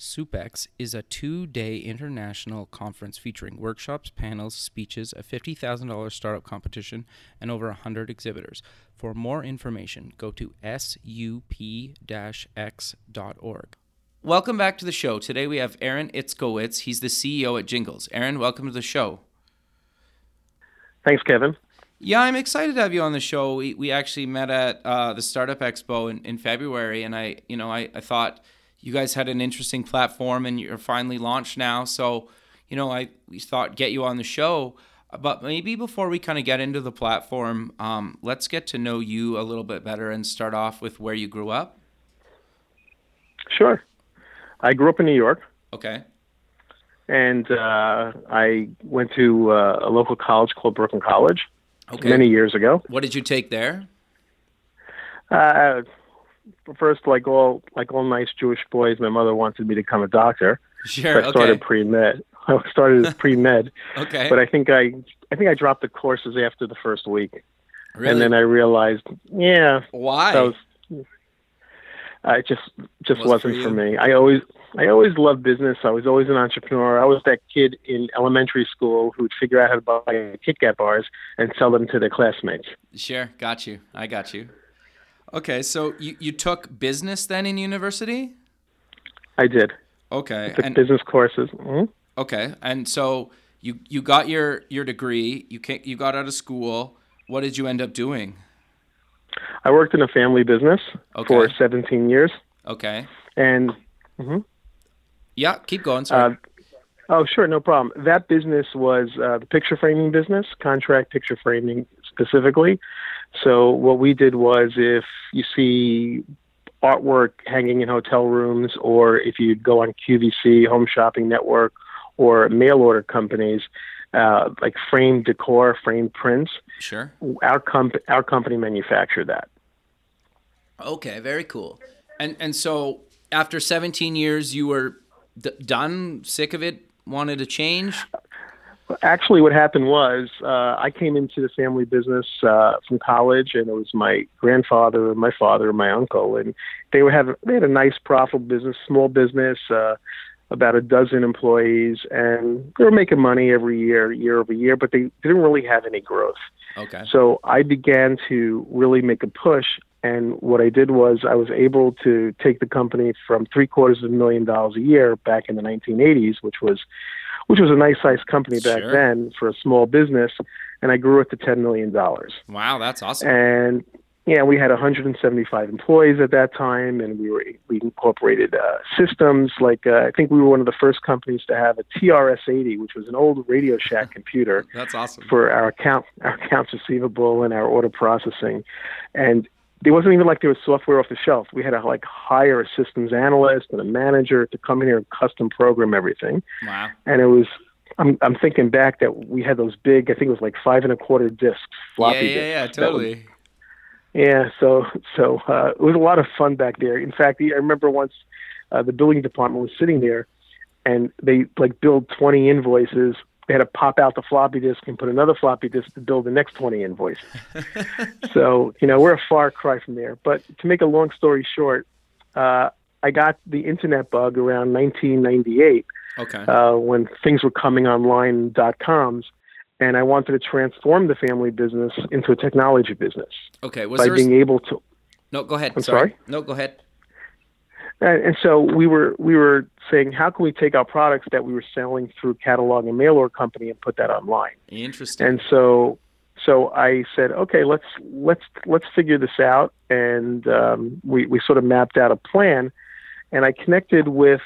SoupX is a two day international conference featuring workshops, panels, speeches, a $50,000 startup competition, and over 100 exhibitors. For more information, go to sup x.org. Welcome back to the show. Today we have Aaron Itzkowitz. He's the CEO at Jingles. Aaron, welcome to the show. Thanks, Kevin. Yeah, I'm excited to have you on the show. We, we actually met at uh, the Startup Expo in, in February, and I, you know, I, I thought you guys had an interesting platform and you're finally launched now. So, you know, I we thought get you on the show. But maybe before we kind of get into the platform, um, let's get to know you a little bit better and start off with where you grew up. Sure. I grew up in New York. Okay. And uh, I went to uh, a local college called Brooklyn College Okay. many years ago. What did you take there? Uh, first, like all like all nice Jewish boys, my mother wanted me to become a doctor. Sure. So I started Okay. pre med. I started as pre med, Okay. but I think I I think I dropped the courses after the first week, really? and then I realized, yeah, Why? that was uh, it just just Wasn't for wasn't for, you? me. I always I always loved business. I was always an entrepreneur. I was that kid in elementary school who would figure out how to buy Kit Kat bars and sell them to their classmates. Sure. Got you. I got you. Okay. So you, you took business then in university? I did Okay. took And business courses. hmm Okay, and so you you got your your degree. You can you got out of school. What did you end up doing? I worked in a family business for 17 years, Okay. and mhm. Yeah, keep going. Sorry. uh, oh sure, no problem. That business was uh, the picture framing business, contract picture framing specifically. So what we did was if you see artwork hanging in hotel rooms, or if you go on QVC, Home Shopping Network, or mail order companies, uh, like frame decor, frame prints, sure. our comp- our company manufactured that. Okay, very cool. And and so after 17 years, you were d- done, sick of it, wanted to change. Actually, what happened was uh, I came into the family business uh, from college, and it was my grandfather, my father, my uncle, and they were have they had a nice, profitable business, small business, uh, about a dozen employees, and they were making money every year, year over year, but they didn't really have any growth. Okay. So I began to really make a push. And what I did was I was able to take the company from three quarters of a million dollars a year back in the 1980s, which was which was a nice sized company back Sure. then for a small business, and I grew it to ten million dollars. Wow, that's awesome. And yeah, we had 175 employees at that time, and we were we incorporated uh, systems like uh, I think we were one of the first companies to have a TRS-80, which was an old Radio Shack computer That's awesome. for our account our accounts receivable and our order processing and it wasn't even like there was software off the shelf we had to like hire a systems analyst and a manager to come in here and custom program everything Wow. and it was i'm i'm thinking back that we had those big i think it was like five and a quarter discs floppy Yeah, yeah, disks yeah, totally. yeah, so so uh, it was a lot of fun back there. In fact, I remember once uh, the billing department was sitting there, and they like billed twenty invoices. They had to pop out the floppy disk and put another floppy disk to build the next twenty invoices. so you know we're a far cry from there. But to make a long story short, uh, I got the internet bug around 1998 Okay. uh, when things were coming online dot coms. And I wanted to transform the family business into a technology business Okay. Was by there? a- being able to no, go ahead. I'm sorry? No, go ahead. And, and so we were we were saying, how can we take our products that we were selling through catalog and mail order company and put that online? Interesting. And so so I said, okay, let's let's let's figure this out. And um, we we sort of mapped out a plan. And I connected with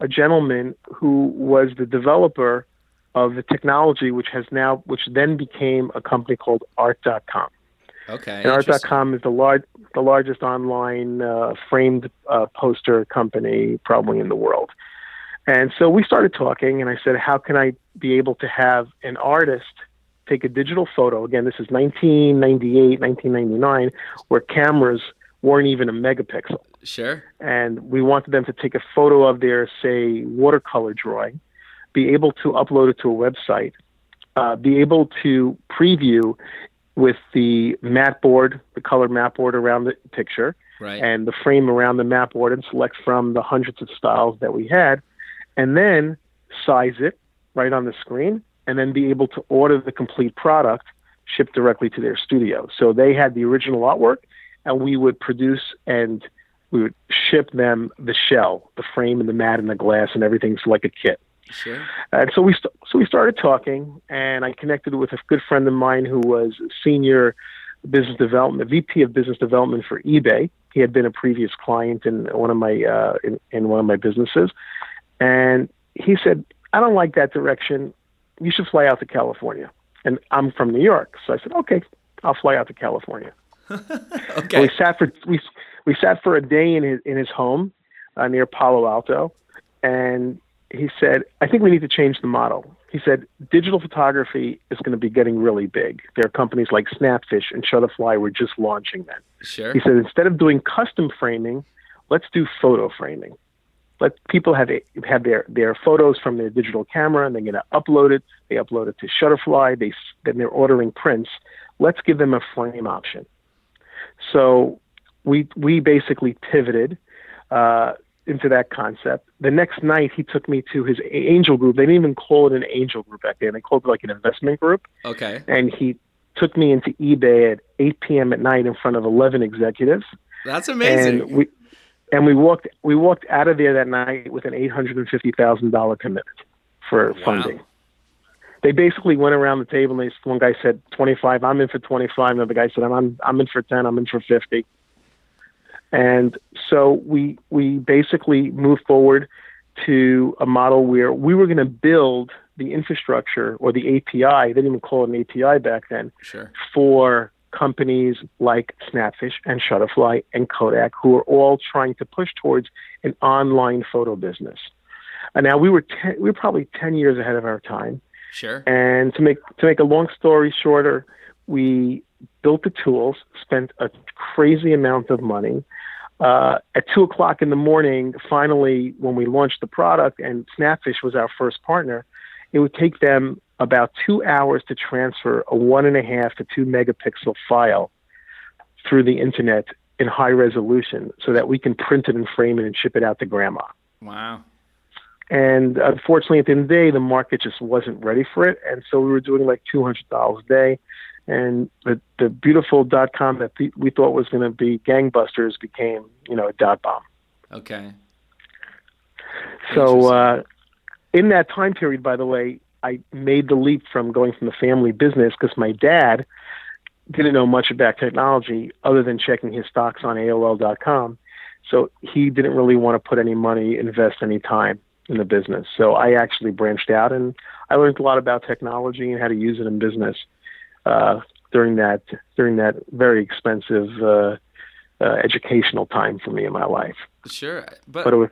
a gentleman who was the developer of the technology, which has now which then became a company called Art.com. okay. And. Art.com is the large, the largest online uh, framed uh, poster company probably in the world. And so we started talking, and I said, How can I be able to have an artist take a digital photo? Again, this is 1998, 1999, where cameras weren't even a megapixel. Sure. And we wanted them to take a photo of their, say, watercolor drawing, be able to upload it to a website, uh, be able to preview with the mat board, the color mat board around the picture, Right. and the frame around the mat board, and select from the hundreds of styles that we had, and then size it right on the screen, and then be able to order the complete product shipped directly to their studio. So they had the original artwork, and we would produce and we would ship them the shell, the frame, and the mat, and the glass, and everything so like a kit. Sure. And so we st- so we started talking, and I connected with a good friend of mine who was senior business development, VP of business development for eBay. He had been a previous client in one of my uh, in, in one of my businesses, and he said, "I don't like that direction. You should fly out to California." And I'm from New York, so I said, "Okay, I'll fly out to California." Okay. We sat for we we sat for a day in his in his home uh, near Palo Alto, and he said, "I think we need to change the model." He said, "Digital photography is going to be getting really big. There are companies like Snapfish and Shutterfly were just launching that." Sure. He said, "Instead of doing custom framing, let's do photo framing. Let people have a, have their their photos from their digital camera, and they're going to upload it. They upload it to Shutterfly. They then they're ordering prints. Let's give them a frame option." So we we basically pivoted uh, into that concept. The next night, he took me to his angel group. They didn't even call it an angel group back then. They called it like an investment group. Okay. And he took me into eBay at 8 p.m. at night in front of 11 executives. That's amazing. And we and we walked we walked out of there that night with an eight hundred and fifty thousand dollar commitment for Wow. funding. They basically went around the table and they, one guy said twenty five, I'm in for twenty five. Another guy said I'm, I'm I'm in for ten, I'm in for fifty. And so we we basically moved forward to a model where we were going to build the infrastructure or the API. They didn't even call it an API back then sure. for companies like Snapfish and Shutterfly and Kodak, who are all trying to push towards an online photo business. And now we were ten, we were probably ten years ahead of our time. Sure. And to make to make a long story shorter, we built the tools, spent a crazy amount of money. Uh, at two o'clock in the morning, finally, when we launched the product, and Snapfish was our first partner, it would take them about two hours to transfer a one and a half to two megapixel file through the internet in high resolution so that we can print it and frame it and ship it out to grandma. Wow. And unfortunately, at the end of the day, the market just wasn't ready for it. And so we were doing like $200 a day. And the, the beautiful dot com that th- we thought was going to be gangbusters became, you know, a dot bomb. Okay. So uh, in that time period, by the way, I made the leap from going from the family business because my dad didn't know much about technology other than checking his stocks on AOL.com. So he didn't really want to put any money, invest any time in the business. So I actually branched out and I learned a lot about technology and how to use it in business uh, during that during that very expensive uh, uh, educational time for me in my life. Sure. But, But it was,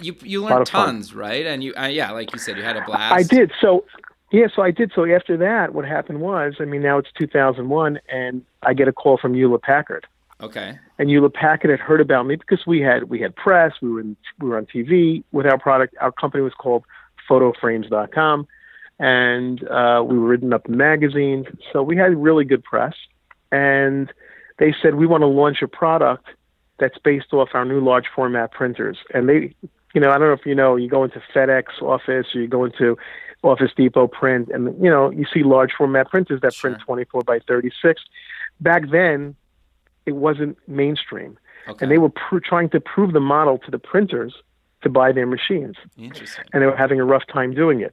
you you learned of fun. tons, right? And you uh, yeah, like you said, you had a blast. I did. So, yeah, so I did. So after that, what happened was, I mean, now it's 2001, and I get a call from Hewlett Packard, Okay. and Hewlett Packard had heard about me because we had we had press, we were in, we were on TV with our product. Our company was called PhotoFrames.com, and uh, we were written up in magazines. So we had really good press, and they said we want to launch a product that's based off our new large format printers, and they you know, I don't know if you know, you go into FedEx office or you go into Office Depot print, and you know, you see large format printers that print 24 by 36. Back then, it wasn't mainstream, Okay. and they were pr- trying to prove the model to the printers to buy their machines, and they were having a rough time doing it.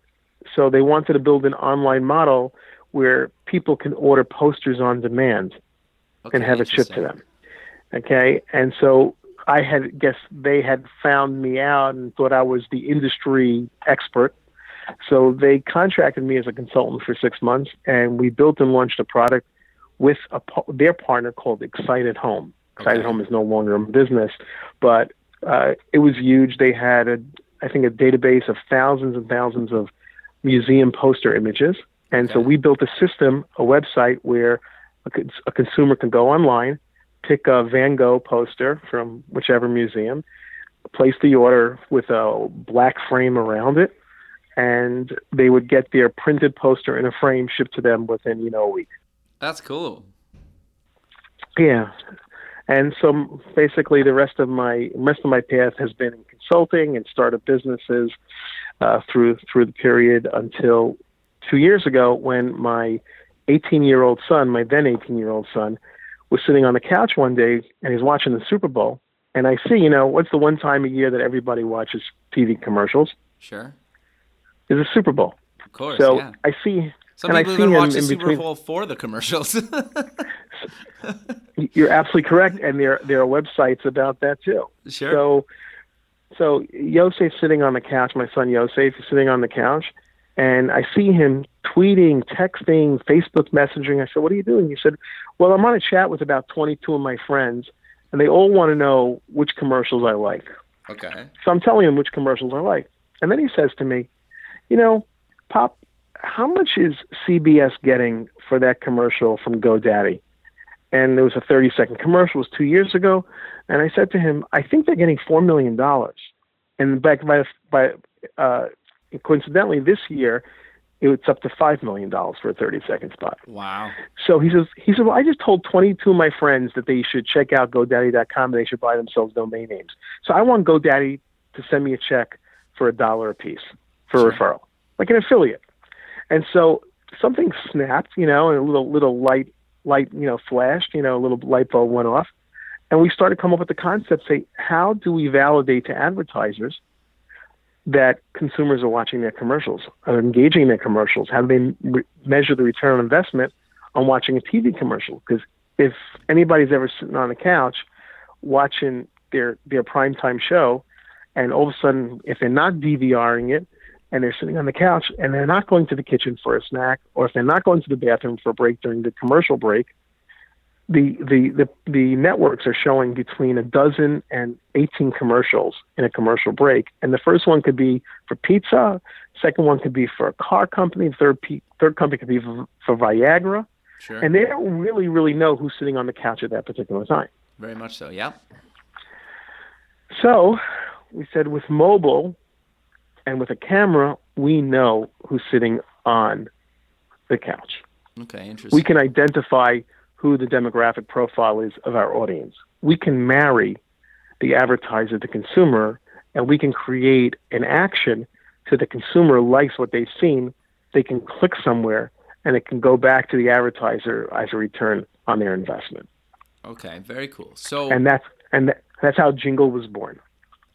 So they wanted to build an online model where people can order posters on demand Okay, and have it shipped to them. Okay, and so I had guess they had found me out and thought I was the industry expert. So they contracted me as a consultant for six months, and we built and launched a product with a, their partner called Excite@Home. Excited Okay. Home is no longer in business, but uh, it was huge. They had a I think, a database of thousands and thousands of museum poster images. And so we built a system, a website where a, cons- a consumer can go online, pick a Van Gogh poster from whichever museum, place the order with a black frame around it, and they would get their printed poster in a frame shipped to them within, you know, a week. That's cool. Yeah. And so basically the rest of my rest of my path has been in consulting and startup businesses uh, through through the period until two years ago when my 18 year old son, my then 18 year old son, was sitting on the couch one day and he's watching the Super Bowl. And I see, you know, what's the one time a year that everybody watches TV commercials? Sure. Is the Super Bowl. Of course. So yeah. I see, Some and I people see even watch the Super Bowl for the commercials. you're absolutely correct, and there there are websites about that too. sure. So, so Yosef's sitting on the couch. My son Yosef is sitting on the couch, and I see him tweeting, texting, Facebook messaging. I said, "What are you doing?" He said, "Well, I'm on a chat with about 22 of my friends, and they all want to know which commercials I like. okay. So I'm telling them which commercials I like." And then he says to me, "You know, Pop, how much is CBS getting for that commercial from GoDaddy?" And there was a 30 second commercial. It was two years ago, and I said to him, "I think they're getting four million dollars." And back by by uh, coincidentally, this year it's up to five million dollars for a 30 second spot. Wow. So he says, he said, well, I just told 22 of my friends that they should check out GoDaddy.com and they should buy themselves domain names. So I want GoDaddy to send me a check for a dollar a piece for Sure. a referral, like an affiliate. And so something snapped, you know, and a little little light light, you know, flashed, you know, a little light bulb went off, and we started to come up with the concept: say, how do we validate to advertisers that consumers are watching their commercials, are engaging in their commercials? How do they re- measure the return on investment on watching a TV commercial? Because if anybody's ever sitting on a couch watching their their primetime show, and all of a sudden, if they're not DVRing it, and they're sitting on the couch and they're not going to the kitchen for a snack, or if they're not going to the bathroom for a break during the commercial break, the the the, the networks are showing between a dozen and 18 commercials in a commercial break, and the first one could be for pizza, second one could be for a car company, third pe- third company could be for, for Viagra, Sure. and they don't really really know who's sitting on the couch at that particular time. Very much so. Yeah. So we said with mobile and with a camera, we know who's sitting on the couch. Okay. Interesting. We can identify who the demographic profile is of our audience. We can marry the advertiser to consumer and we can create an action so the consumer likes what they've seen. They can click somewhere and it can go back to the advertiser as a return on their investment. okay. Very cool. So. And that's and that's how Jingle was born.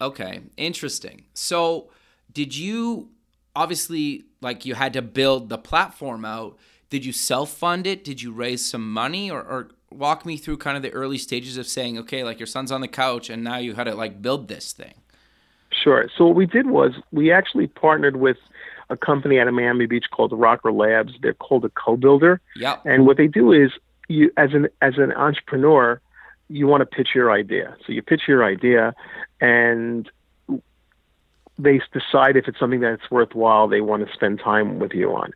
Okay, interesting. So, did you obviously like you had to build the platform out? Did you self fund it? Did you raise some money, or, or walk me through kind of the early stages of saying, okay, like your son's on the couch, and now you had to like build this thing? Sure. So what we did was we actually partnered with a company out of Miami Beach called Rokk3r Labs. They're called a co-builder, Yep. and what they do is you, as an as an entrepreneur, you want to pitch your idea. So you pitch your idea, and they decide if it's something that's worthwhile. They want to spend time with you on,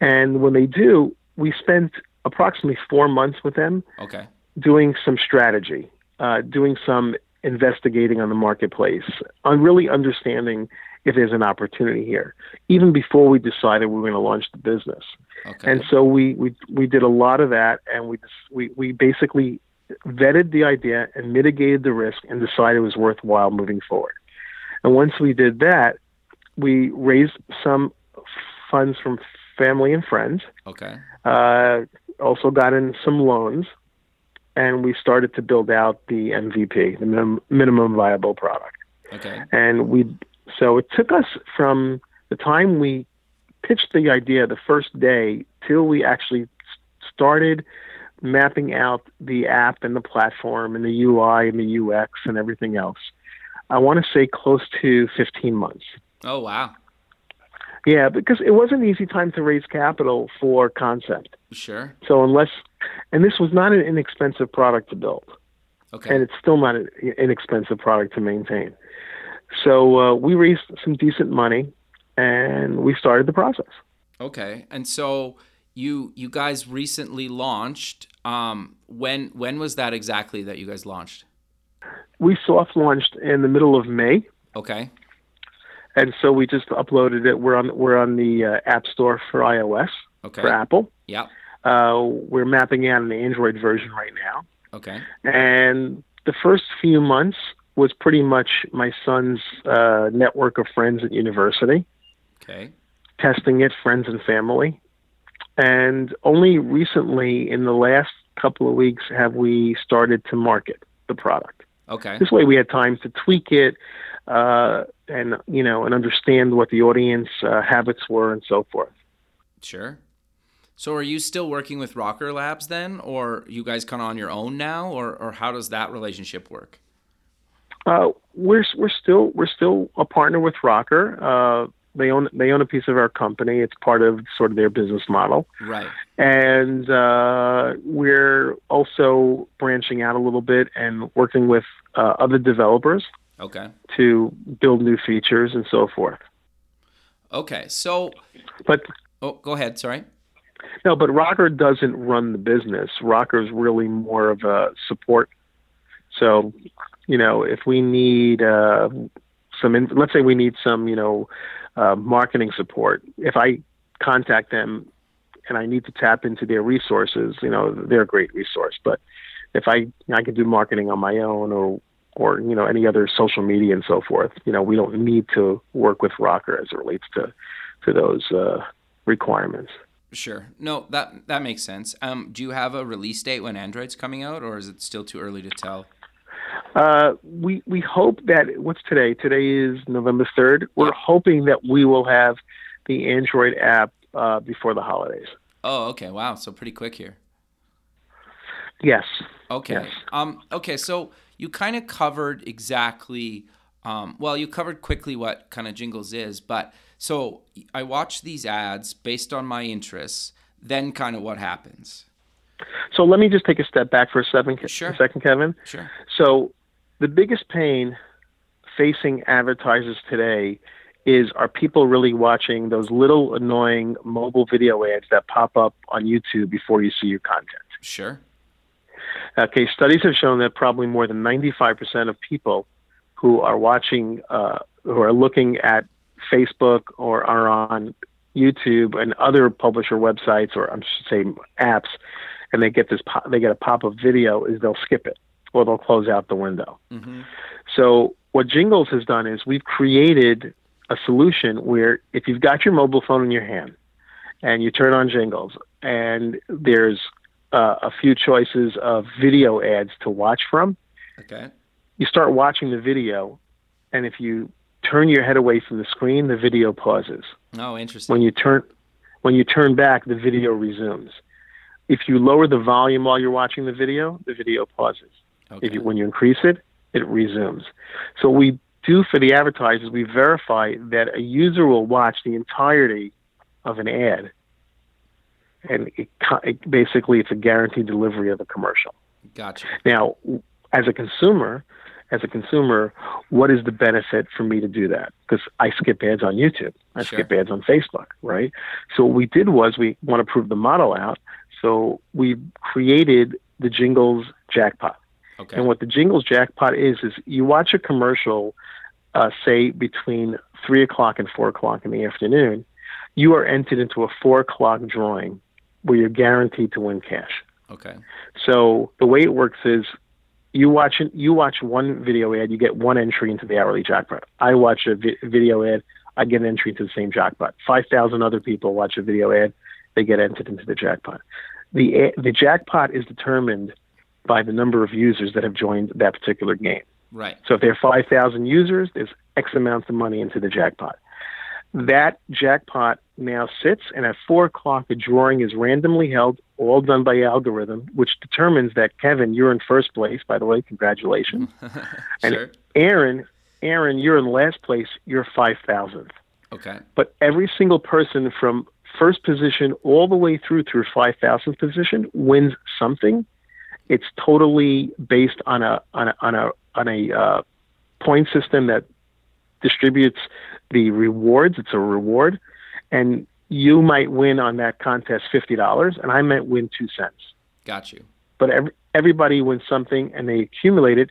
and when they do, we spent approximately four months with them Okay. doing some strategy, uh, doing some investigating on the marketplace, on really understanding if there's an opportunity here, even before we decided we were going to launch the business. Okay. And so we, we, we did a lot of that, and we, we, we basically vetted the idea and mitigated the risk and decided it was worthwhile moving forward. And once we did that, we raised some funds from family and friends okay. uh, also got in some loans, and we started to build out the MVP, the minimum, minimum viable product. Okay. And we, so it took us from the time we pitched the idea the first day till we actually started mapping out the app and the platform and the UI and the UX and everything else. I want to say close to 15 months. Oh wow. Yeah, because it wasn't an easy time to raise capital for concept. Sure. So unless, and this was not an inexpensive product to build, Okay. and it's still not an inexpensive product to maintain. So uh, we raised some decent money, and we started the process. Okay, and so you you guys recently launched. Um, when when was that exactly that you guys launched? We soft launched in the middle of May. Okay. And so we just uploaded it. We're on we're on the uh, App Store for iOS Okay. for Apple. Yeah. Uh, we're mapping out an Android version right now. Okay. And the first few months was pretty much my son's uh, network of friends at university, Okay. testing it, friends and family. And only recently, in the last couple of weeks, have we started to market the product. Okay. This way, we had time to tweak it, uh, and you know, and understand what the audience uh, habits were and so forth. Sure. So are you still working with Rokk3r Labs then, or you guys kind of on your own now, or or how does that relationship work? Uh, we're we're still we're still a partner with Rokk3r. They own they own a piece of our company. It's part of sort of their business model, Right. and uh, we're also branching out a little bit and working with uh, other developers Okay. to build new features and so forth. Okay. So, But oh, go ahead. Sorry. no, but Rokk3r doesn't run the business. Rokk3r's really more of a support. So, you know, if we need uh, some, in, let's say we need some, you know, uh, marketing support. If I contact them and I need to tap into their resources, you know, they're a great resource. But if I I can do marketing on my own or or you know any other social media and so forth, you know, we don't need to work with Rokk3r as it relates to to those uh, requirements. Sure. No, that that makes sense. Um, do you have a release date when Android's coming out, or is it still too early to tell? Uh, we we hope that what's today? Today is November third. We're hoping that we will have the Android app uh, before the holidays. Oh, okay. Wow. So pretty quick here. Yes. Okay. Yes. Um. Okay. So you kind of covered exactly. Um. Well, you covered quickly what kind of Jingles is, but so I watch these ads based on my interests. Then kind of what happens. So let me just take a step back for a second, Sure. a second, Kevin. Sure. So the biggest pain facing advertisers today is are people really watching those little annoying mobile video ads that pop up on YouTube before you see your content? Sure. Okay, studies have shown that probably more than 95% of people who are watching, uh, who are looking at Facebook or are on YouTube and other publisher websites, or I should say apps, and they get this, pop, they get a pop-up video, is they'll skip it or they'll close out the window. Mm-hmm. So what Jingles has done is we've created a solution where if you've got your mobile phone in your hand and you turn on Jingles and there's uh, a few choices of video ads to watch from, Okay. you start watching the video and if you turn your head away from the screen, the video pauses. Oh, interesting. When you turn when you turn back, the video resumes. If you lower the volume while you're watching the video, the video pauses. Okay. If you, when you increase it, it resumes. So what we do for the advertisers, we verify that a user will watch the entirety of an ad, and it, it basically it's a guaranteed delivery of a commercial. Gotcha. Now, as a consumer, as a consumer, what is the benefit for me to do that? Because I skip ads on YouTube, I Sure. skip ads on Facebook, right? So what we did was we want to prove the model out. So we created the Jingles jackpot. Okay. And what the Jingles jackpot is is you watch a commercial, uh, say between three o'clock and four o'clock in the afternoon, you are entered into a four o'clock drawing where you're guaranteed to win cash. okay. So the way it works is you watch you watch one video ad, you get one entry into the hourly jackpot. I watch a vi- video ad, I get an entry into the same jackpot. Five thousand other people watch a video ad, they get entered into the jackpot. The the jackpot is determined by the number of users that have joined that particular game. Right. So if there are 5,000 users, there's X amounts of money into the jackpot. That jackpot now sits, and at 4 o'clock, a drawing is randomly held, all done by algorithm, which determines that, Kevin, you're in first place. By the way, congratulations. sure. And- Aaron, Aaron, you're in last place. You're 5,000th. Okay. But every single person from first position all the way through through 5,000th position wins something. It's totally based on a on a on a on a uh, point system that distributes the rewards. It's a reward, and you might win on that contest fifty dollars, and I might win two cents. Got you. But every, everybody wins something, and they accumulate it.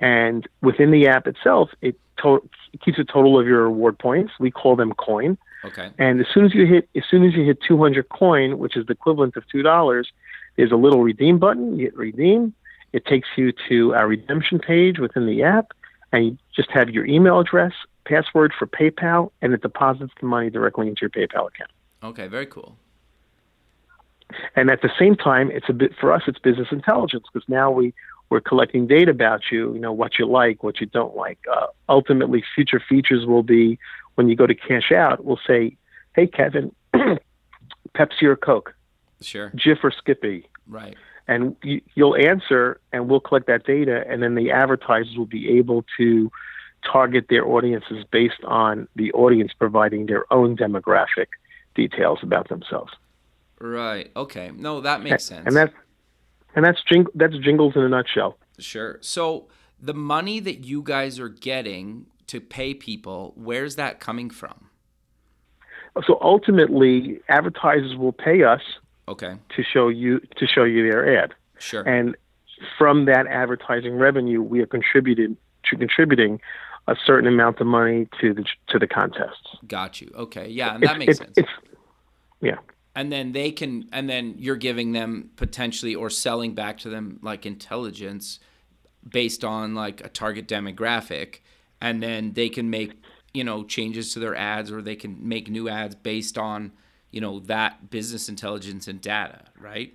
And within the app itself, it, to- it keeps a total of your reward points. We call them coin. Okay. And as soon as you hit, as soon as you hit 200 coin, which is the equivalent of two dollars, there's a little redeem button. You hit redeem. It takes you to our redemption page within the app, and you just have your email address, password for PayPal, and it deposits the money directly into your PayPal account. Okay. Very cool. And at the same time, it's a bit for us. It's business intelligence because now we we're collecting data about you. You know what you like, what you don't like. Uh, ultimately, future features will be when you go to cash out. We'll say, "Hey, Kevin, Pepsi or Coke, Sure. Jif or Skippy," Right. and you, you'll answer, and we'll collect that data, and then the advertisers will be able to target their audiences based on the audience providing their own demographic details about themselves. Right. Okay. No, that makes sense. And that's and that's jing- that's jingles in a nutshell. Sure. So the money that you guys are getting to pay people, where's that coming from? So ultimately, advertisers will pay us Okay. to show you to show you their ad, Sure. and from that advertising revenue, we are contributed to contributing a certain amount of money to the to the contests. Got you. Okay. Yeah, and that It's- makes it's- sense. It's yeah. And then they can and then you're giving them potentially or selling back to them like intelligence based on like a target demographic. And then they can make you know changes to their ads or they can make new ads based on you know that business intelligence and data right?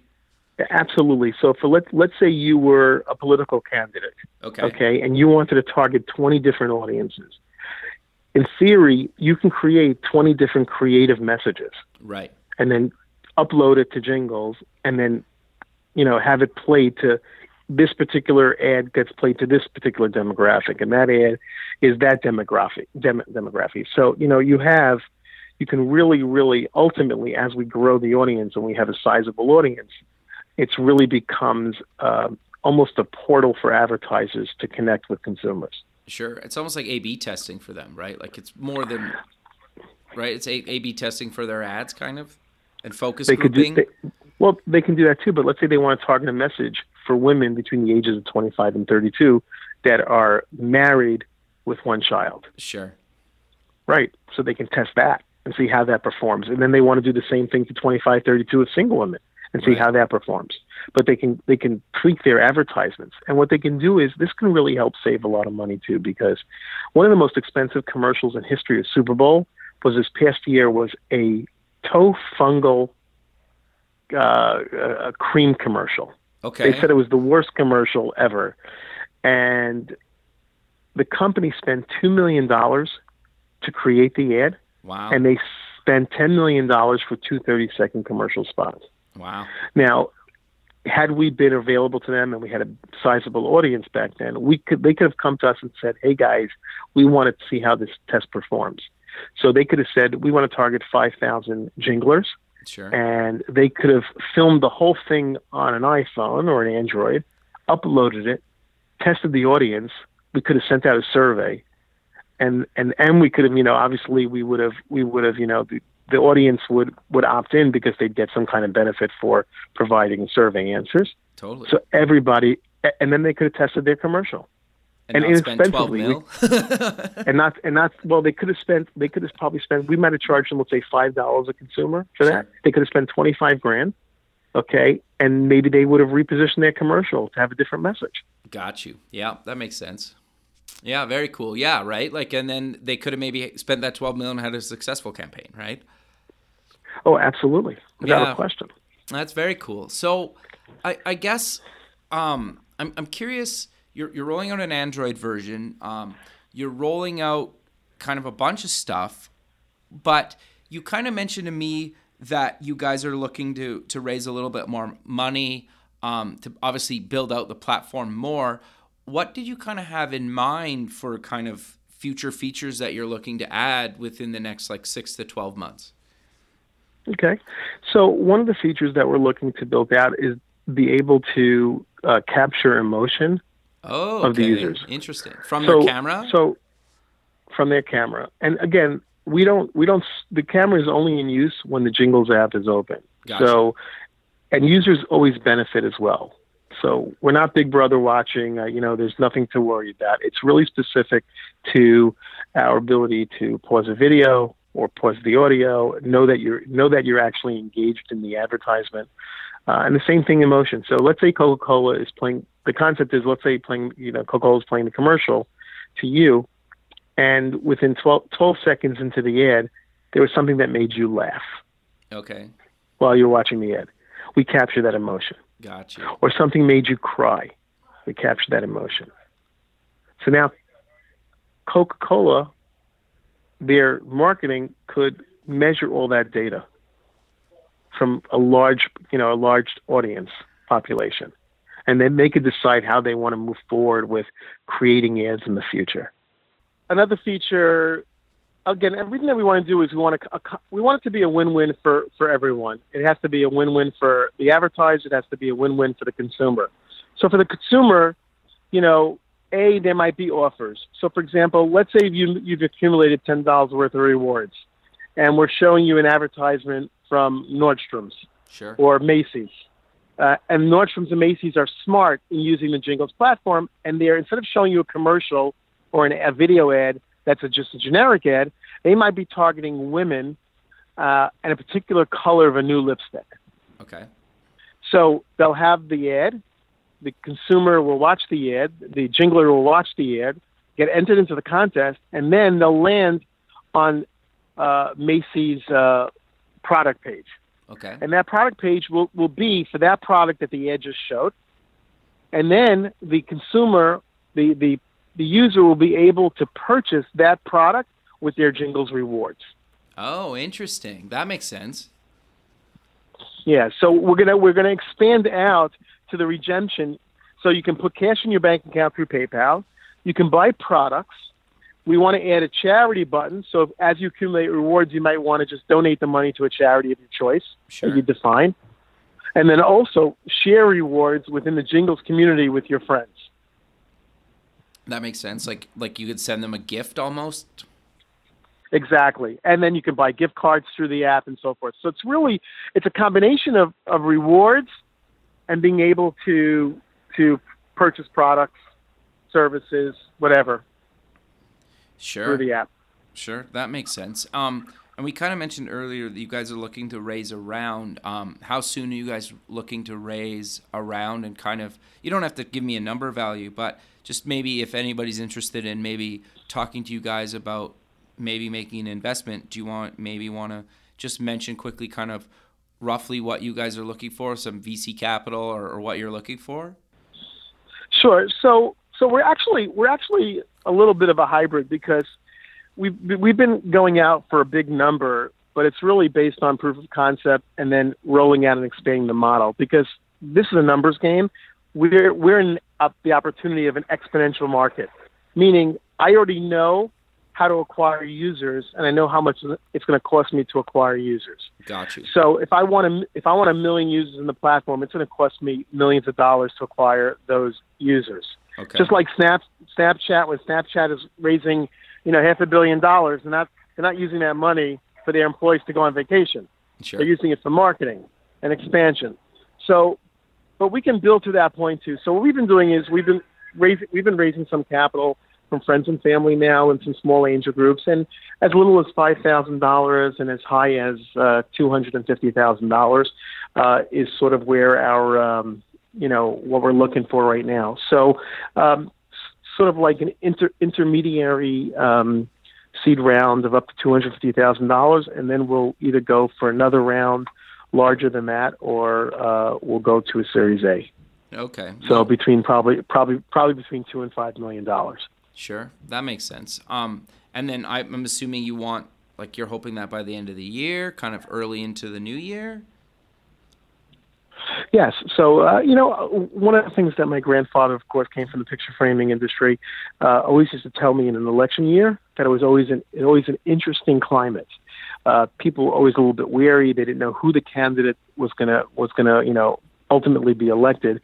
Absolutely. So for let let's say you were a political candidate, okay. okay, and you wanted to target 20 different audiences. In theory, you can create 20 different creative messages. Right and then upload it to Jingles and then you know have it played to this particular ad gets played to this particular demographic and that ad is that demographic dem- demographic. So, you know, you have you can really really ultimately as we grow the audience and we have a sizable audience, it's really becomes um almost a portal for advertisers to connect with consumers. sure it's almost like a b testing for them right like it's more than right it's a a b testing for their ads kind of and focus they could do they, well they can do that too but let's say they want to target a message for women between the ages of 25 and 32 that are married with one child. Sure. Right so they can test that and see how that performs and then they want to do the same thing to 25 32 with single women and see Right. how that performs. But they can they can tweak their advertisements and what they can do is this can really help save a lot of money too because one of the most expensive commercials in history of super bowl was this past year was a toe fungal uh, uh, cream commercial okay they said it was the worst commercial ever. And the company spent $2 million to create the ad, wow and they spent $10 million for two 30 second commercial spots. wow Now, had we been available to them and we had a sizable audience back then, we could they could have come to us and said, "Hey guys, we want to see how this test performs." So they could have said, "We want to target 5,000 jinglers." sure and they could have filmed the whole thing on an iPhone or an Android, uploaded it, tested the audience. We could have sent out a survey, and and and we could have, you know, obviously we would have we would have, you know, the, the audience would would opt in because they'd get some kind of benefit for providing survey answers. totally So everybody, and then they could have tested their commercial and, and not spend 12 inexpensively, and not and not well they could have spent they could have probably spent we might have charged them let's say five dollars a consumer for that. They could have spent 25 grand okay? And maybe they would have repositioned their commercial to have a different message. Got you. Yeah that makes sense. Yeah very cool. Yeah right? Like and then they could have maybe spent that 12 million and had a successful campaign right? Oh absolutely. Without Yeah. a question. That's very cool. So, I, I guess um, I'm, I'm curious. You're, you're rolling out an Android version. Um, you're rolling out kind of a bunch of stuff, but you kind of mentioned to me that you guys are looking to to raise a little bit more money um, to obviously build out the platform more. What did you kind of have in mind for kind of future features that you're looking to add within the next like six to twelve months? okay so one of the features that we're looking to build out is be able to uh, capture emotion Oh, Of the users. Interesting. From so their camera? so from their camera. And again, we don't we don't the camera is only in use when the Jingles app is open. Gotcha. So, and users always benefit as well. So we're not Big Brother watching. Uh, you know, there's nothing to worry about. It's really specific to our ability to pause a video or pause the audio. Know that you're know that you're actually engaged in the advertisement. Uh, and the same thing in motion. So let's say Coca-Cola is playing. The concept is, let's say playing, you know, Coca-Cola is playing the commercial to you, and within 12, 12 seconds into the ad, there was something that made you laugh Okay. while you're watching the ad. We capture that emotion. Gotcha. Or something made you cry. We capture that emotion. So now, Coca-Cola, their marketing could measure all that data from a large, you know, a large audience population, and then they could decide how they want to move forward with creating ads in the future. Another feature, again, everything that we want to do is we want to we want it to be a win-win for for everyone. It has to be a win-win for the advertiser. It has to be a win-win for the consumer. So for the consumer, you know, a there might be offers. So for example, let's say you you've accumulated ten dollars worth of rewards, and we're showing you an advertisement from Nordstrom's Sure. or Macy's. Uh, and Nordstrom's and Macy's are smart in using the Jingles platform, and they're instead of showing you a commercial or an, a video ad that's a, just a generic ad, they might be targeting women uh, and a particular color of a new lipstick. Okay. So they'll have the ad, the consumer will watch the ad, the jingler will watch the ad, get entered into the contest, and then they'll land on uh, Macy's uh, product page. Okay. And that product page will, will be for that product that the ad just showed. And then the consumer, the, the, the user will be able to purchase that product with their Jingles rewards. Oh, interesting. That makes sense. Yeah, so we're gonna we're gonna expand out to the redemption, so you can put cash in your bank account through PayPal. You can buy products. We want to add a charity button, so as you accumulate rewards, you might want to just donate the money to a charity of your choice Sure. that you define, and then also share rewards within the Jingles community with your friends. That makes sense. Like like you could send them a gift almost. Exactly. And then you can buy gift cards through the app and so forth. So it's really it's a combination of, of rewards and being able to to purchase products, services, whatever Sure. through the app. Sure, that makes sense. Um, and we kind of mentioned earlier that you guys are looking to raise a round. Um, how soon are you guys looking to raise a round? And kind of, you don't have to give me a number value, but just maybe if anybody's interested in maybe talking to you guys about maybe making an investment, do you want maybe want to just mention quickly, kind of roughly what you guys are looking for, some VC capital or, or what you're looking for? Sure. So so we're actually we're actually a little bit of a hybrid because we've we've been going out for a big number, but it's really based on proof of concept and then rolling out and expanding the model because this is a numbers game. We're we're in the opportunity of an exponential market, meaning I already know how to acquire users and I know how much it's going to cost me to acquire users. Gotcha. So if I want a, if I want a million users in the platform, it's going to cost me millions of dollars to acquire those users. Okay. Just like Snap Snapchat, when Snapchat is raising, you know, half a billion dollars, they're not they're not using that money for their employees to go on vacation. sure. They're using it for marketing and expansion. So, but we can build to that point too. So what we've been doing is we've been raising we've been raising some capital from friends and family now and some small angel groups, and as little as five thousand dollars and as high as uh, two hundred and fifty thousand dollars uh, is sort of where our um, you know what we're looking for right now. So, um, sort of like an inter- intermediary um, seed round of up to two hundred fifty thousand dollars, and then we'll either go for another round larger than that, or uh, we'll go to a Series A. okay. So between probably probably probably between two and five million dollars. Sure, that makes sense. Um, and then I'm assuming you want, like, you're hoping that by the end of the year, kind of early into the new year. Yes. So, uh, you know, one of the things that my grandfather, of course, came from the picture framing industry, uh, always used to tell me in an election year that it was always an always an interesting climate. Uh, people were always a little bit wary. They didn't know who the candidate was gonna was gonna you know ultimately be elected.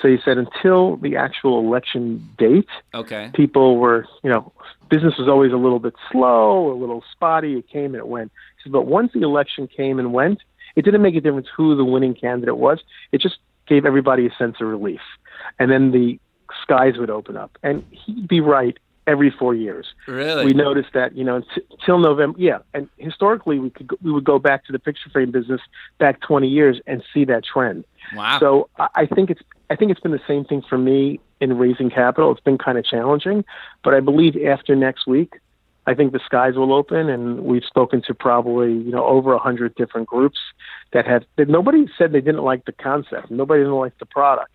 So he said until the actual election date, Okay. people were, you know, business was always a little bit slow, a little spotty. It came and it went. He said, but once the election came and went, it didn't make a difference who the winning candidate was. It just gave everybody a sense of relief. And then the skies would open up. And he'd be right every four years. Really? We noticed that, you know, t- till November. Yeah, and historically, we could go, we would go back to the picture frame business back 20 years and see that trend. wow. So I I think it's I think it's been the same thing for me in raising capital. It's been kind of challenging, but I believe after next week, I think the skies will open, and we've spoken to probably you know over a hundred different groups that have. That nobody said they didn't like the concept. Nobody didn't like the product.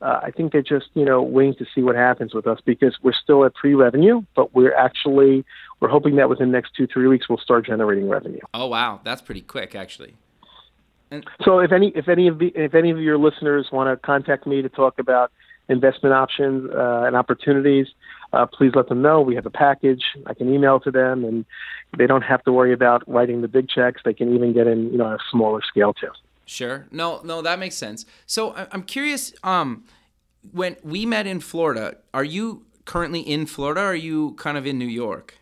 Uh, I think they're just you know waiting to see what happens with us because we're still at pre-revenue, but we're actually we're hoping that within the next two three weeks we'll start generating revenue. oh wow, that's pretty quick actually. So if any if any of the if any of your listeners want to contact me to talk about investment options uh, and opportunities, uh, please let them know. We have a package. I can email to them, and they don't have to worry about writing the big checks. They can even get in you know on a smaller scale too. Sure. No, no, that makes sense. So I'm curious. Um, when we met in Florida, are you currently in Florida? or Are you kind of in New York?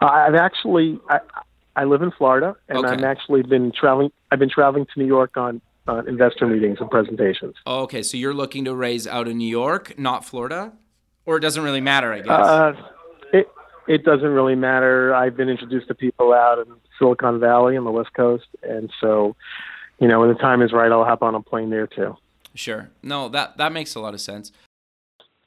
Uh, I've actually I, I live in Florida, and Okay. I'm actually been traveling. I've been traveling to New York on uh, investor meetings and presentations. Oh, okay, so you're looking to raise out of New York, not Florida, or it doesn't really matter, I guess. Uh, it it doesn't really matter. I've been introduced to people out in Silicon Valley on the West Coast, and so you know when the time is right, I'll hop on a plane there too. sure. No, that that makes a lot of sense.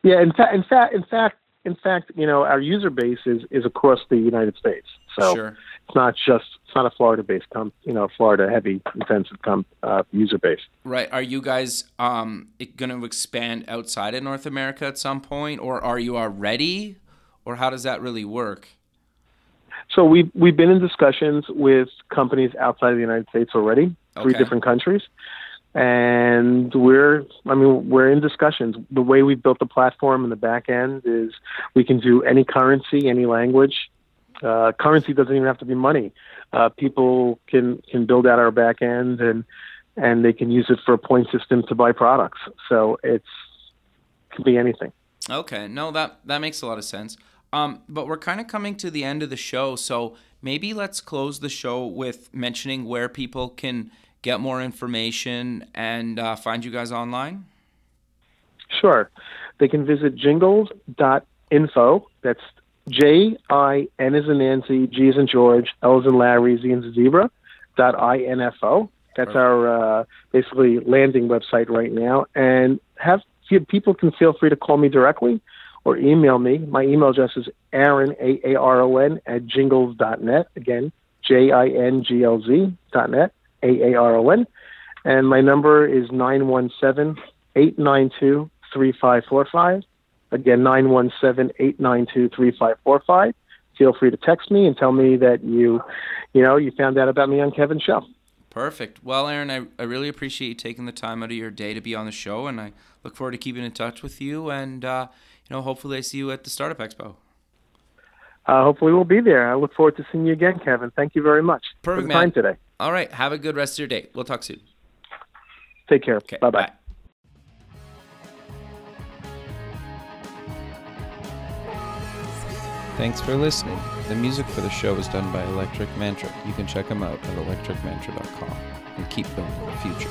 Yeah, in fact, in fact, in fact, in fact, you know, our user base is is across the United States, so Sure. It's not just it's not a Florida-based com, you know, Florida heavy intensive com, uh, user base. Right. Are you guys um going to expand outside of North America at some point, or are you already, or how does that really work? So we we've been in discussions with companies outside of the United States already, three Okay. different countries, and we're I mean we're in discussions. The way we built the platform and the back end is we can do any currency, any language. Uh, currency doesn't even have to be money. Uh, people can can build out our back end and and they can use it for a point system to buy products. So it's could be anything. Okay, no, that that makes a lot of sense. Um, but we're kind of coming to the end of the show, so maybe let's close the show with mentioning where people can get more information and uh, find you guys online. Sure. They can visit jinglz.info. That's J I N as in Nancy, G is in George, L is in Larry, Z as in Zebra, dot I N F O. That's our uh, basically landing website right now. And have people can feel free to call me directly or email me. My email address is Aaron, A A R O N, at jinglz.net. Again, J I N G L Z dot net, A A R O N. And my number is 917 892 3545. Again, 917 892 3545. Feel free to text me and tell me that you, you know, you found out about me on Kevin's show. Perfect. Well, Aaron, I, I really appreciate you taking the time out of your day to be on the show, and I look forward to keeping in touch with you. And uh, you know, hopefully, I see you at the Startup Expo. Uh, hopefully, we'll be there. I look forward to seeing you again, Kevin. Thank you very much Perfect, for the man. time today. All right. Have a good rest of your day. We'll talk soon. Take care. Okay. bye bye. Thanks for listening. The music for the show was done by Electric Mantra. You can check them out at electricmantra.com and keep building the future.